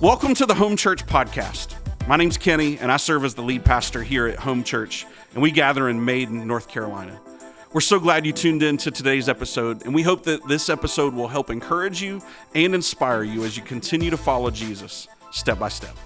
Welcome to the Home Church Podcast. My name's Kenny, and I serve as the lead pastor here at Home Church, and we gather in Maiden, North Carolina. We're so glad you tuned in to today's episode, and we hope that this episode will help encourage you and inspire you as you continue to follow Jesus step by step.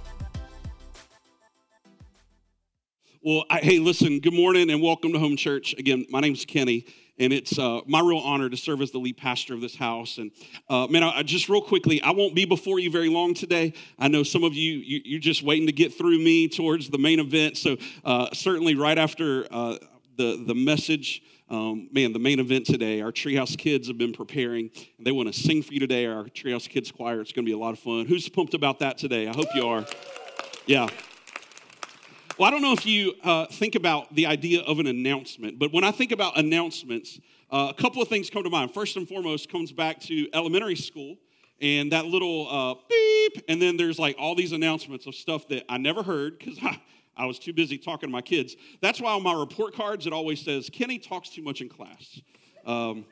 Well, I, hey, listen, good morning and welcome to Home Church. Again, my name's Kenny, and it's uh, my real honor to serve as the lead pastor of this house. And uh, man, I, just real quickly, I won't be before you very long today. I know some of you, you are just waiting to get through me towards the main event. So uh, certainly, right after uh, the the message. Um, man, the main event today, our Treehouse Kids have been preparing. They want to sing for you today, our Treehouse Kids choir. It's going to be a lot of fun. Who's pumped about that today? I hope you are. Yeah. Well, I don't know if you uh, think about the idea of an announcement, but when I think about announcements, uh, a couple of things come to mind. First and foremost, comes back to elementary school and that little uh, beep, and then there's like all these announcements of stuff that I never heard because I, I was too busy talking to my kids. That's why on my report cards it always says Kenny talks too much in class. Um,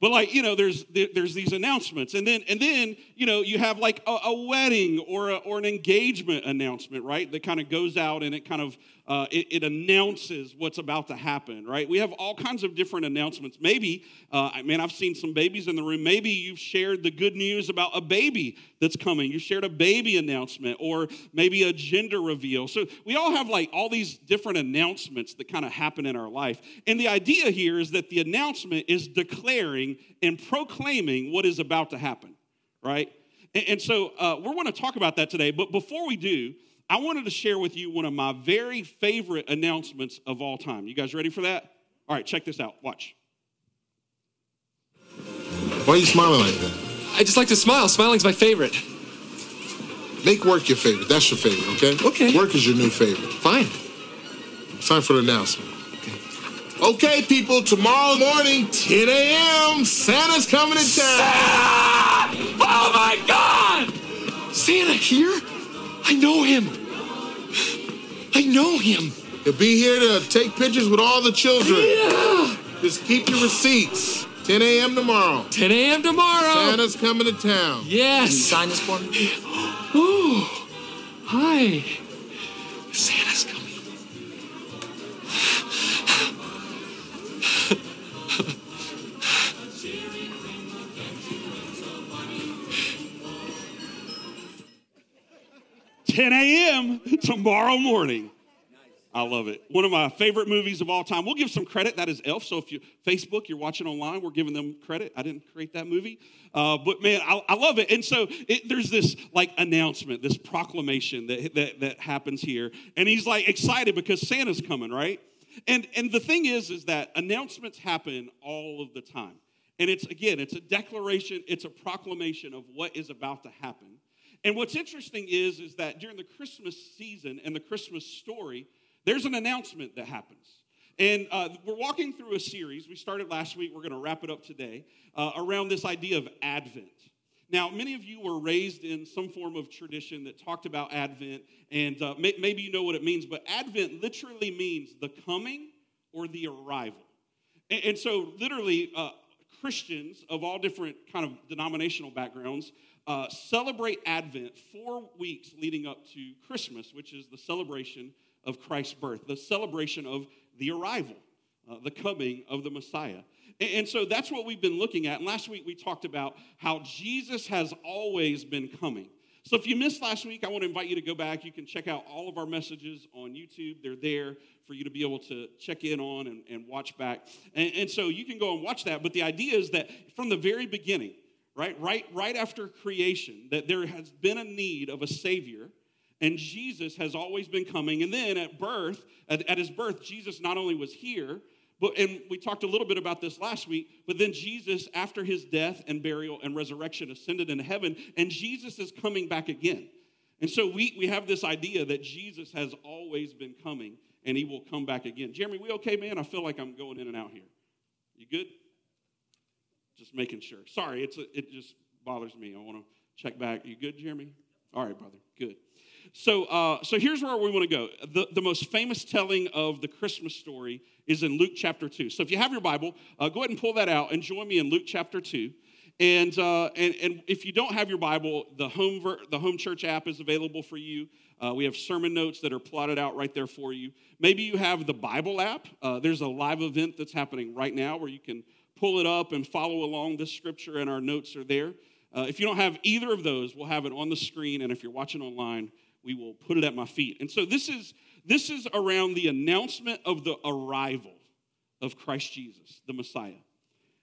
but like you know there's there's these announcements. And then and then you know you have like a, a wedding or a, or an engagement announcement right? That kind of goes out and it kind of uh, it, it, announces what's about to happen, right? We have all kinds of different announcements. Maybe, uh, man, I've seen some babies in the room. Maybe you've shared the good news about a baby that's coming. You shared a baby announcement or maybe a gender reveal. So we all have like all these different announcements that kind of happen in our life. And the idea here is that the announcement is declaring and proclaiming what is about to happen, right? And, and so uh, we're going to talk about that today. But before we do, I wanted to share with you one of my very favorite announcements of all time. You guys ready for that? All right, check this out. Watch. Why are you smiling like that? I just like to smile. Smiling's my favorite. Make work your favorite. That's your favorite, okay? Okay. Work is your new favorite. Fine. It's time for the announcement. Okay, people, tomorrow morning, 10 a.m., Santa's coming to town. Santa! Oh my God! Santa here? I know him. I know him. He'll be here to take pictures with all the children. Yeah. Just keep your receipts. 10 a.m. tomorrow. 10 a.m. tomorrow. Santa's coming to town. Yes. Can you sign this for me? Oh, hi. 10 a.m. tomorrow morning. I love it. One of my favorite movies of all time. We'll give some credit. That is Elf. So if you Facebook, you're watching online, we're giving them credit. I didn't create that movie, uh, but man, I, I, love it. And so it, there's this like announcement, this proclamation that, that that happens here, and he's like excited because Santa's coming, right? And and the thing is, is that announcements happen all of the time, and it's again, it's a declaration, it's a proclamation of what is about to happen. And what's interesting is, is that during the Christmas season and the Christmas story there's an announcement that happens. And uh, we're walking through a series. We started last week. We're going to wrap it up today uh, around this idea of Advent. Now, many of you were raised in some form of tradition that talked about Advent, and uh, may- maybe you know what it means, but Advent literally means the coming or the arrival. And, and so, literally, uh, Christians of all different kind of denominational backgrounds uh, celebrate Advent four weeks leading up to Christmas, which is the celebration of Christ's birth, the celebration of the arrival, uh, the coming of the Messiah. And, and so that's what we've been looking at. And last week we talked about how Jesus has always been coming. So if you missed last week, I want to invite you to go back. You can check out all of our messages on YouTube. They're there for you to be able to check in on and, and watch back. And, and so you can go and watch that. But the idea is that from the very beginning, right, right, right after creation, that there has been a need of a Savior and Jesus has always been coming. And then at birth, at, at, his birth, Jesus not only was here, but and we talked a little bit about this last week, but then Jesus, after his death and burial and resurrection, ascended into heaven, and Jesus is coming back again. And so we, we have this idea that Jesus has always been coming and he will come back again. Jeremy, we okay, man? I feel like I'm going in and out here. You good? Just making sure. Sorry, it's a, it just bothers me. I want to check back. You good, Jeremy? All right, brother. Good. So, uh, so here's where we want to go. The, the most famous telling of the Christmas story is in Luke chapter 2. So if you have your Bible, uh, go ahead and pull that out and join me in Luke chapter 2. And, uh, and, and if you don't have your Bible, the home, ver- the home church app is available for you. Uh, we have sermon notes that are plotted out right there for you. Maybe you have the Bible app. Uh, there's a live event that's happening right now where you can pull it up and follow along this scripture, and our notes are there. Uh, if you don't have either of those, we'll have it on the screen, and if you're watching online, we will put it at my feet. And so this is this is around the announcement of the arrival of Christ Jesus, the Messiah.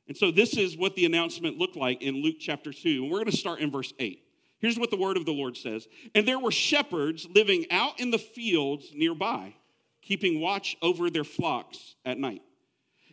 And so this is what the announcement looked like in Luke chapter 2. And we're going to start in verse 8. Here's what the word of the Lord says And there were shepherds living out in the fields nearby, keeping watch over their flocks at night.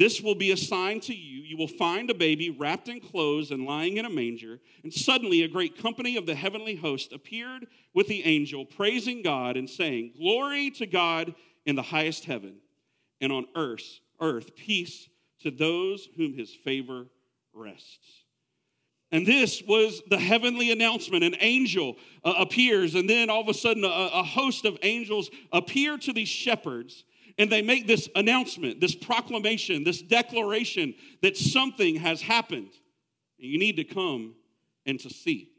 This will be a sign to you. You will find a baby wrapped in clothes and lying in a manger. And suddenly, a great company of the heavenly host appeared with the angel, praising God and saying, Glory to God in the highest heaven, and on earth, earth peace to those whom his favor rests. And this was the heavenly announcement. An angel uh, appears, and then all of a sudden, a, a host of angels appear to these shepherds, and they make this announcement, this proclamation, this declaration that something has happened. And you need to come and to see.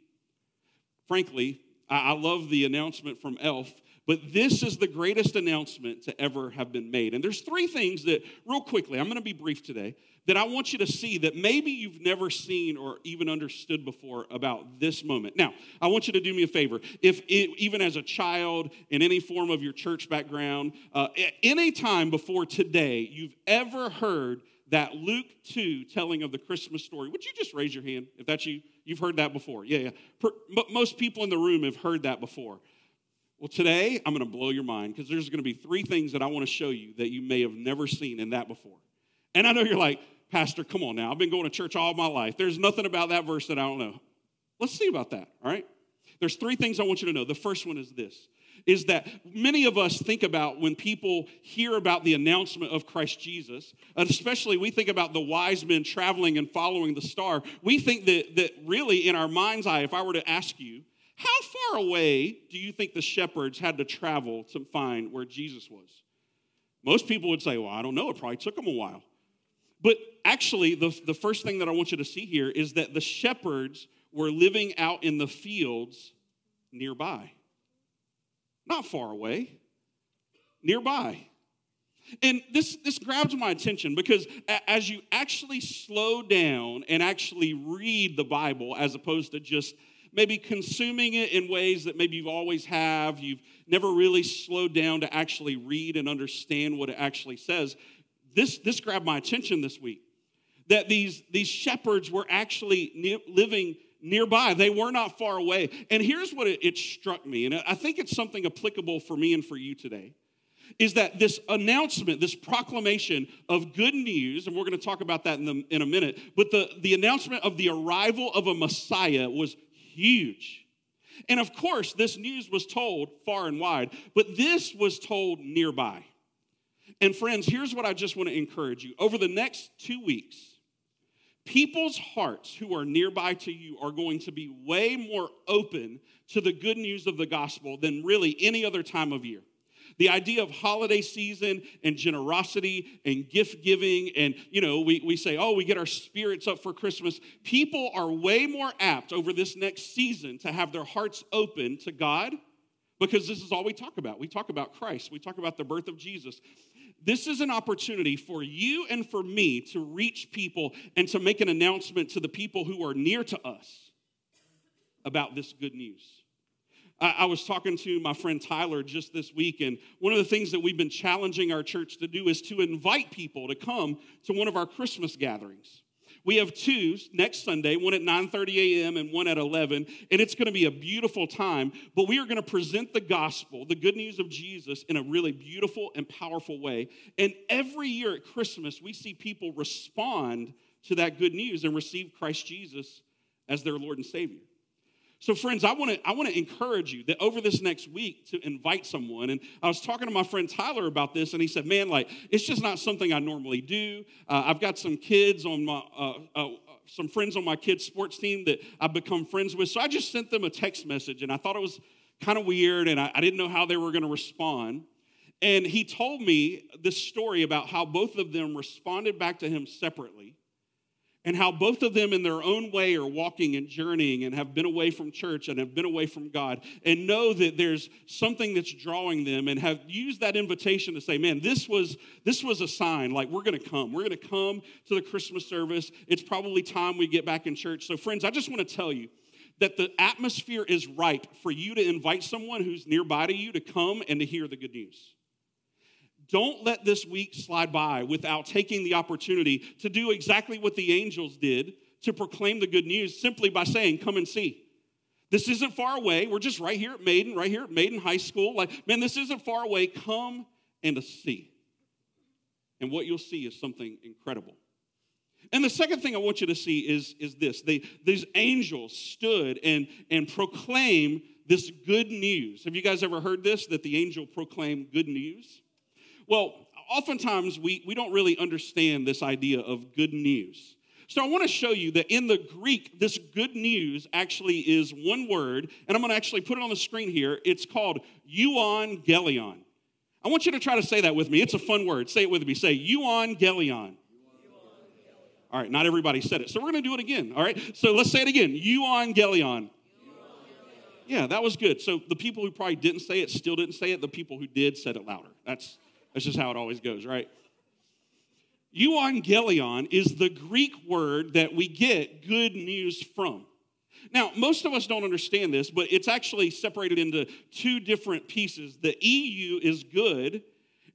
Frankly, I, I love the announcement from Elf but this is the greatest announcement to ever have been made. And there's three things that, real quickly, I'm going to be brief today, that I want you to see that maybe you've never seen or even understood before about this moment. Now, I want you to do me a favor. If it, even as a child, in any form of your church background, uh, any time before today, you've ever heard that Luke 2 telling of the Christmas story, would you just raise your hand if that's you? You've heard that before. Yeah, yeah. Per, most people in the room have heard that before. Well, today I'm going to blow your mind because there's going to be three things that I want to show you that you may have never seen in that before. And I know you're like, Pastor, come on now. I've been going to church all my life. There's nothing about that verse that I don't know. Let's see about that, all right? There's three things I want you to know. The first one is this is that many of us think about when people hear about the announcement of Christ Jesus, and especially we think about the wise men traveling and following the star. We think that, that really, in our mind's eye, if I were to ask you, how far away do you think the shepherds had to travel to find where Jesus was? Most people would say, well, I don't know. It probably took them a while. But actually, the, the first thing that I want you to see here is that the shepherds were living out in the fields nearby. Not far away, nearby. And this, this grabs my attention because as you actually slow down and actually read the Bible as opposed to just maybe consuming it in ways that maybe you've always have. You've never really slowed down to actually read and understand what it actually says. This, this grabbed my attention this week that these, these shepherds were actually living nearby. They were not far away. And here's what it, it struck me, and I think it's something applicable for me and for you today is that this announcement, this proclamation of good news, and we're going to talk about that in, the, in a minute, but the, the announcement of the arrival of a Messiah was huge. And of course, this news was told far and wide, but this was told nearby. And friends, here's what I just want to encourage you. Over the next two weeks, people's hearts who are nearby to you are going to be way more open to the good news of the gospel than really any other time of year. The idea of holiday season and generosity and gift giving, and you know, we, we say, oh, we get our spirits up for Christmas. People are way more apt over this next season to have their hearts open to God because this is all we talk about. We talk about Christ, we talk about the birth of Jesus. This is an opportunity for you and for me to reach people and to make an announcement to the people who are near to us about this good news. I, was talking to my friend Tyler just this week, and one of the things that we've been challenging our church to do is to invite people to come to one of our Christmas gatherings. We have two next Sunday, one at 9:30 a.m. and one at 11, and it's going to be a beautiful time. But we are going to present the gospel, the good news of Jesus, in a really beautiful and powerful way. And every year at Christmas, we see people respond to that good news and receive Christ Jesus as their Lord and Savior. So, friends, I want to I want to encourage you that over this next week to invite someone. And I was talking to my friend Tyler about this, and he said, "Man, like it's just not something I normally do. Uh, I've got some kids on my uh, uh, some friends on my kids' sports team that I've become friends with. So I just sent them a text message, and I thought it was kind of weird, and I, I didn't know how they were going to respond. And he told me this story about how both of them responded back to him separately and how both of them in their own way are walking and journeying and have been away from church and have been away from God and know that there's something that's drawing them and have used that invitation to say, man, this was this was a sign like we're going to come. We're going to come to the Christmas service. It's probably time we get back in church. So friends, I just want to tell you that the atmosphere is right for you to invite someone who's nearby to you to come and to hear the good news. Don't let this week slide by without taking the opportunity to do exactly what the angels did to proclaim the good news simply by saying, Come and see. This isn't far away. We're just right here at Maiden, right here at Maiden High School. Like, man, this isn't far away. Come and see. And what you'll see is something incredible. And the second thing I want you to see is, is this they, these angels stood and, and proclaimed this good news. Have you guys ever heard this? That the angel proclaimed good news? Well, oftentimes we, we don't really understand this idea of good news. So I want to show you that in the Greek, this good news actually is one word, and I'm going to actually put it on the screen here. It's called euangelion. I want you to try to say that with me. It's a fun word. Say it with me. Say euangelion. All right, not everybody said it. So we're going to do it again. All right, so let's say it again. Euangelion. Yeah, that was good. So the people who probably didn't say it still didn't say it. The people who did said it louder. That's that's just how it always goes, right? Euangelion is the Greek word that we get good news from. Now, most of us don't understand this, but it's actually separated into two different pieces. The EU is good,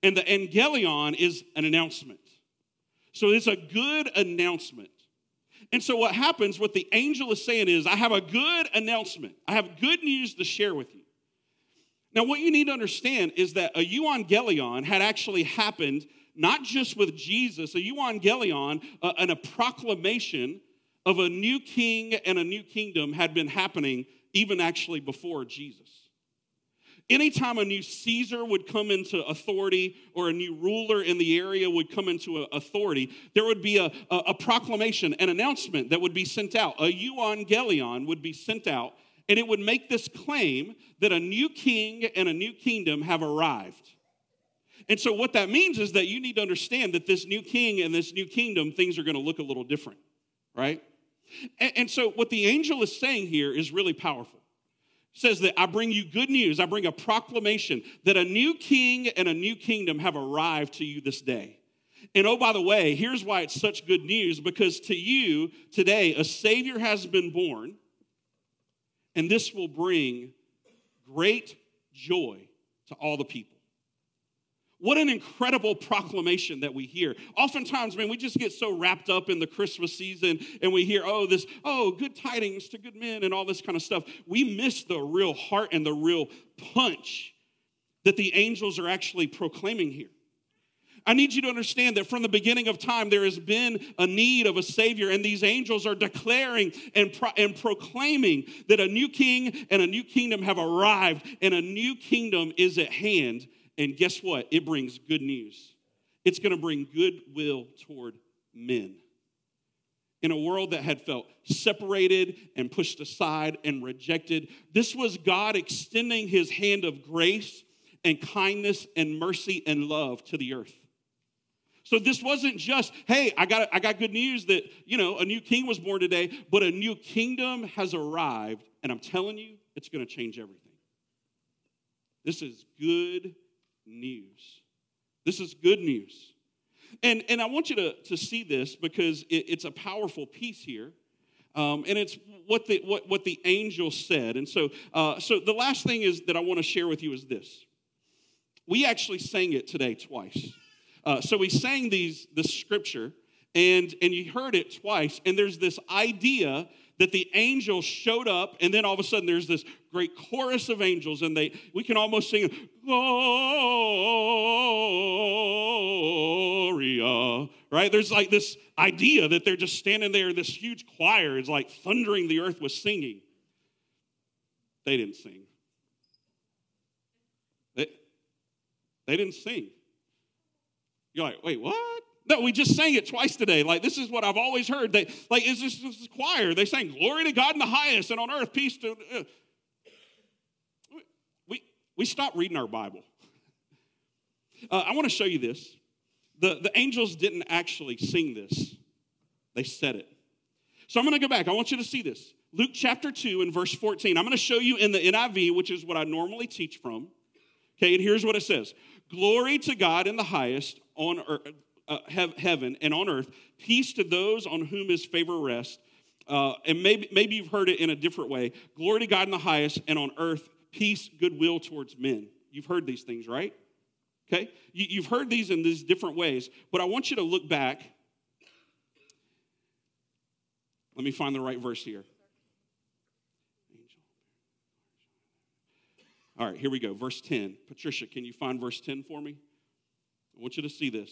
and the angelion is an announcement. So it's a good announcement. And so what happens, what the angel is saying is, I have a good announcement. I have good news to share with you. Now, what you need to understand is that a euangelion had actually happened not just with Jesus, a euangelion uh, and a proclamation of a new king and a new kingdom had been happening even actually before Jesus. Anytime a new Caesar would come into authority or a new ruler in the area would come into authority, there would be a, a, a proclamation, an announcement that would be sent out. A euangelion would be sent out and it would make this claim that a new king and a new kingdom have arrived. And so, what that means is that you need to understand that this new king and this new kingdom, things are going to look a little different, right? And, and, so, what the angel is saying here is really powerful. It says that I bring you good news, I bring a proclamation that a new king and a new kingdom have arrived to you this day. And oh, by the way, here's why it's such good news because to you today, a Savior has been born and this will bring great joy to all the people. What an incredible proclamation that we hear. Oftentimes, man, we just get so wrapped up in the Christmas season and we hear, oh, this, oh, good tidings to good men and all this kind of stuff. We miss the real heart and the real punch that the angels are actually proclaiming here. I need you to understand that from the beginning of time, there has been a need of a Savior, and these angels are declaring and, pro- and proclaiming that a new king and a new kingdom have arrived, and a new kingdom is at hand. And guess what? It brings good news. It's going to bring goodwill toward men. In a world that had felt separated and pushed aside and rejected, this was God extending his hand of grace and kindness and mercy and love to the earth. So this wasn't just, hey, I got, I got good news that, you know, a new king was born today, but a new kingdom has arrived, and I'm telling you, it's going to change everything. This is good news. This is good news. And, and I want you to, to see this because it, it's a powerful piece here. Um, and it's what the, what, what the angel said. And so, uh, so the last thing is that I want to share with you is this. We actually sang it today twice. Uh, so we sang these the scripture, and and you heard it twice, and there's this idea that the angel showed up, and then all of a sudden there's this great chorus of angels, and they we can almost sing Gloria, right? There's like this idea that they're just standing there, this huge choir is like thundering the earth with singing. They didn't sing. They, they didn't sing. You're like, wait, what? No, we just sang it twice today. Like, this is what I've always heard. They, like, is this, this choir? They sang, Glory to God in the highest, and on earth, peace to. Uh. We, we stopped reading our Bible. Uh, I want to show you this. The, the angels didn't actually sing this, they said it. So I'm going to go back. I want you to see this. Luke chapter 2 and verse 14. I'm going to show you in the NIV, which is what I normally teach from. Okay, and here's what it says Glory to God in the highest on earth, uh, heaven and on earth, peace to those on whom his favor rests. Uh, and maybe, maybe you've heard it in a different way. Glory to God in the highest, and on earth, peace, goodwill towards men. You've heard these things, right? Okay? You, you've heard these in these different ways, but I want you to look back. Let me find the right verse here. All right, here we go. Verse 10. Patricia, can you find verse 10 for me? I want you to see this.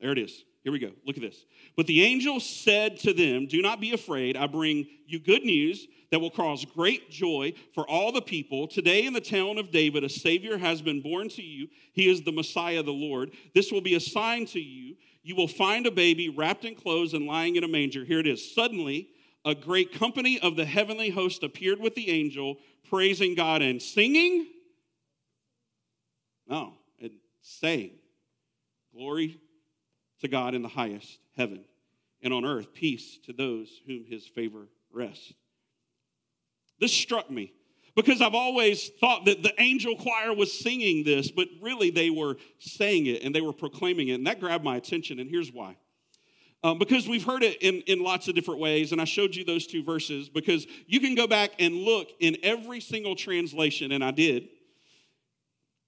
There it is. Here we go. Look at this. But the angel said to them, Do not be afraid. I bring you good news that will cause great joy for all the people. Today, in the town of David, a Savior has been born to you. He is the Messiah, the Lord. This will be a sign to you. You will find a baby wrapped in clothes and lying in a manger. Here it is. Suddenly, a great company of the heavenly host appeared with the angel, praising God and singing. No, and saying, Glory to God in the highest heaven, and on earth peace to those whom his favor rests. This struck me because I've always thought that the angel choir was singing this, but really they were saying it and they were proclaiming it, and that grabbed my attention, and here's why. Um, because we've heard it in, in lots of different ways, and I showed you those two verses because you can go back and look in every single translation, and I did.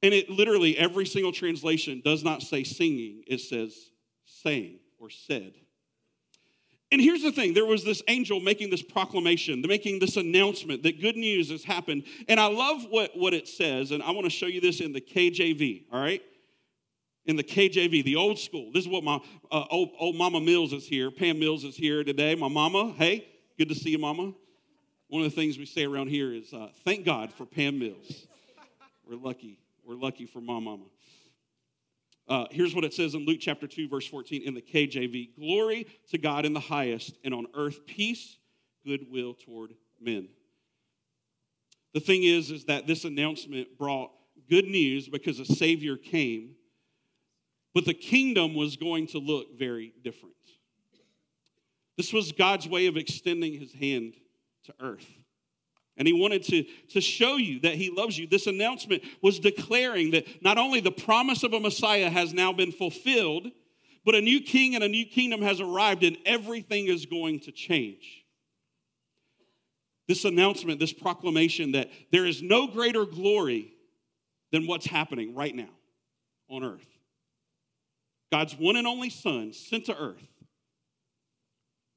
And it literally, every single translation does not say singing, it says saying or said. And here's the thing there was this angel making this proclamation, making this announcement that good news has happened. And I love what, what it says, and I want to show you this in the KJV, all right? In the KJV, the old school. This is what my uh, old, old Mama Mills is here. Pam Mills is here today. My mama, hey, good to see you, Mama. One of the things we say around here is uh, thank God for Pam Mills. We're lucky. We're lucky for my mama. Uh, here's what it says in Luke chapter 2, verse 14 in the KJV Glory to God in the highest, and on earth peace, goodwill toward men. The thing is, is that this announcement brought good news because a Savior came, but the kingdom was going to look very different. This was God's way of extending his hand to earth. And he wanted to, to show you that he loves you. This announcement was declaring that not only the promise of a Messiah has now been fulfilled, but a new king and a new kingdom has arrived, and everything is going to change. This announcement, this proclamation that there is no greater glory than what's happening right now on earth. God's one and only Son sent to earth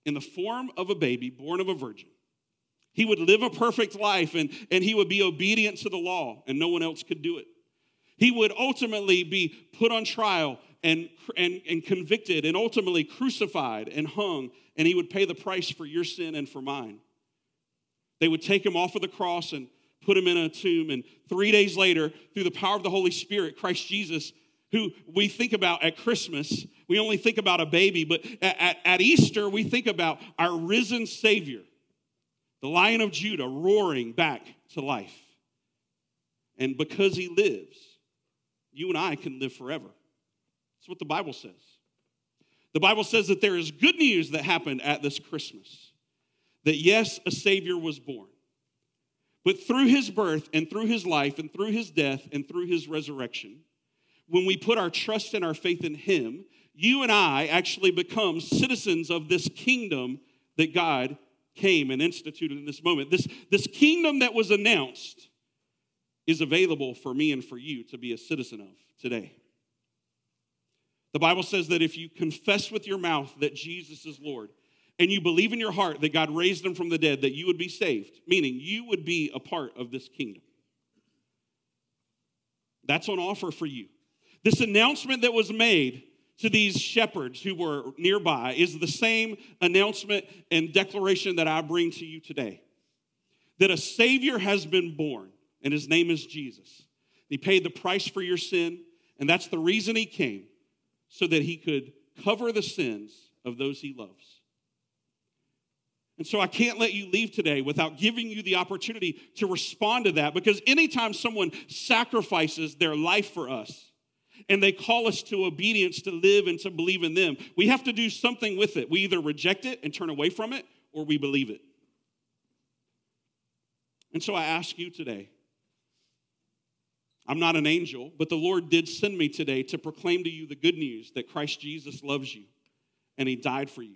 in the form of a baby born of a virgin he would live a perfect life and, and he would be obedient to the law, and no one else could do it. He would ultimately be put on trial and, and, and convicted and ultimately crucified and hung, and he would pay the price for your sin and for mine. They would take him off of the cross and put him in a tomb, and three days later, through the power of the Holy Spirit, Christ Jesus, who we think about at Christmas, we only think about a baby, but at, at, at Easter, we think about our risen Savior the lion of Judah roaring back to life. And because he lives, you and I can live forever. That's what the Bible says. The Bible says that there is good news that happened at this Christmas. That yes, a Savior was born. But through his birth and through his life and through his death and through his resurrection, when we put our trust and our faith in him, you and I actually become citizens of this kingdom that God came and instituted in this moment. This, this kingdom that was announced is available for me and for you to be a citizen of today. The Bible says that if you confess with your mouth that Jesus is Lord and you believe in your heart that God raised him from the dead, that you would be saved, meaning you would be a part of this kingdom. That's on offer for you. This announcement that was made to these shepherds who were nearby is the same announcement and declaration that I bring to you today. that a Savior has been born, and his name is Jesus. He paid the price for your sin, and that's the reason he came, so that he could cover the sins of those he loves. And so I can't let you leave today without giving you the opportunity to respond to that because anytime someone sacrifices their life for us and they call us to obedience to live and to believe in them, we have to do something with it. We either reject it and turn away from it or we believe it. And so I ask you today I'm not an angel, but the Lord did send me today to proclaim to you the good news that Christ Jesus loves you and he died for you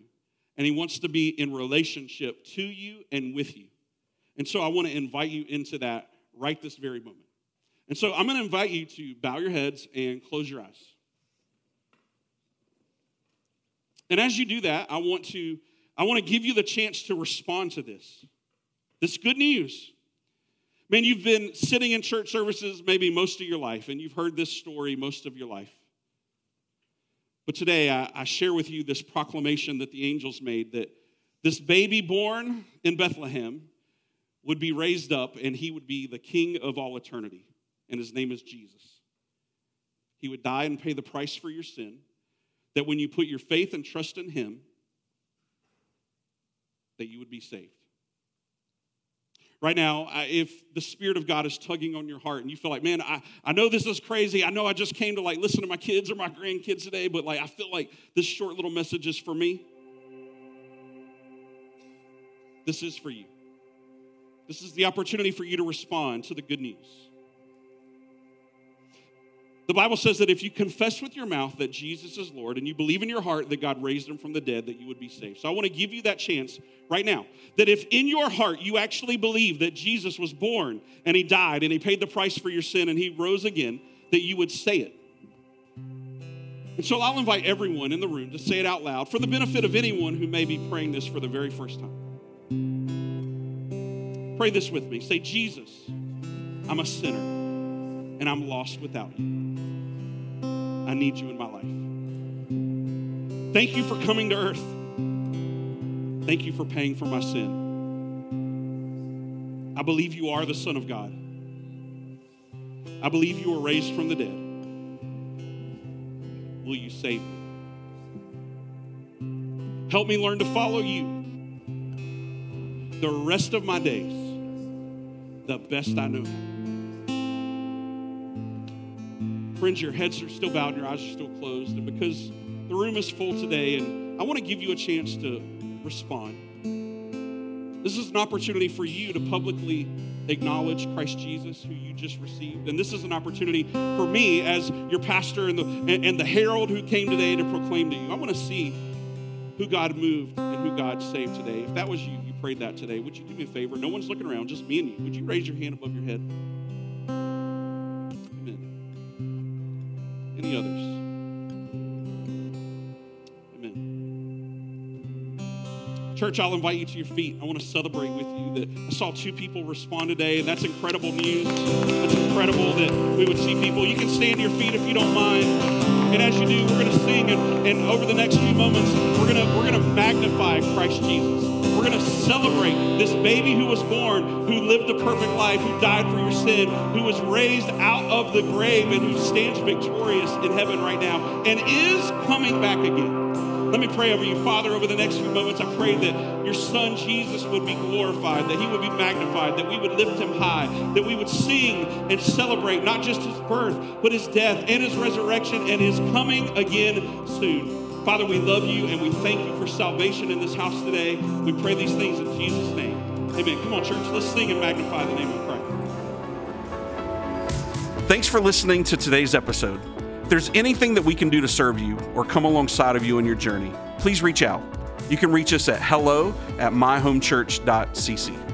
and he wants to be in relationship to you and with you. And so I want to invite you into that right this very moment. And so I'm going to invite you to bow your heads and close your eyes. And as you do that, I want to I want to give you the chance to respond to this. This good news. Man, you've been sitting in church services maybe most of your life, and you've heard this story most of your life. But today I, I share with you this proclamation that the angels made that this baby born in Bethlehem would be raised up and he would be the king of all eternity. And his name is Jesus. He would die and pay the price for your sin. That when you put your faith and trust in him, that you would be saved. Right now, if the Spirit of God is tugging on your heart and you feel like, man, I, I know this is crazy. I know I just came to like listen to my kids or my grandkids today, but like I feel like this short little message is for me. This is for you. This is the opportunity for you to respond to the good news. The Bible says that if you confess with your mouth that Jesus is Lord and you believe in your heart that God raised him from the dead, that you would be saved. So I want to give you that chance right now. That if in your heart you actually believe that Jesus was born and he died and he paid the price for your sin and he rose again, that you would say it. And so I'll invite everyone in the room to say it out loud for the benefit of anyone who may be praying this for the very first time. Pray this with me. Say, Jesus, I'm a sinner and I'm lost without you. I need you in my life. Thank you for coming to earth. Thank you for paying for my sin. I believe you are the Son of God. I believe you were raised from the dead. Will you save me? Help me learn to follow you the rest of my days the best I know Friends, your heads are still bowed and your eyes are still closed. And because the room is full today, and I want to give you a chance to respond. This is an opportunity for you to publicly acknowledge Christ Jesus, who you just received. And this is an opportunity for me, as your pastor and the, and, the herald who came today to proclaim to you. I want to see who God moved and who God saved today. If that was you, you prayed that today, would you do me a favor? No one's looking around, just me and you. Would you raise your hand above your head? Any others? Amen. Church, I'll invite you to your feet. I want to celebrate with you that I saw two people respond today, and that's incredible news. That's incredible that we would see people. You can stand to your feet if you don't mind. And as you do, we're going to sing, and, and over the next few moments, we're going to we're going to magnify Christ Jesus. We're going to celebrate this baby who was born, who lived a perfect life, who died for your sin, who was raised out of the grave, and who stands victorious in heaven right now and is coming back again. Let me pray over you, Father, over the next few moments. I pray that your son Jesus would be glorified, that he would be magnified, that we would lift him high, that we would sing and celebrate not just his birth, but his death and his resurrection and his coming again soon. Father, we love you and we thank you for salvation in this house today. We pray these things in Jesus' name. Amen. Come on, church, let's sing and magnify the name of Christ. Thanks for listening to today's episode. If there's anything that we can do to serve you or come alongside of you in your journey, please reach out. You can reach us at hello at myhomechurch.cc.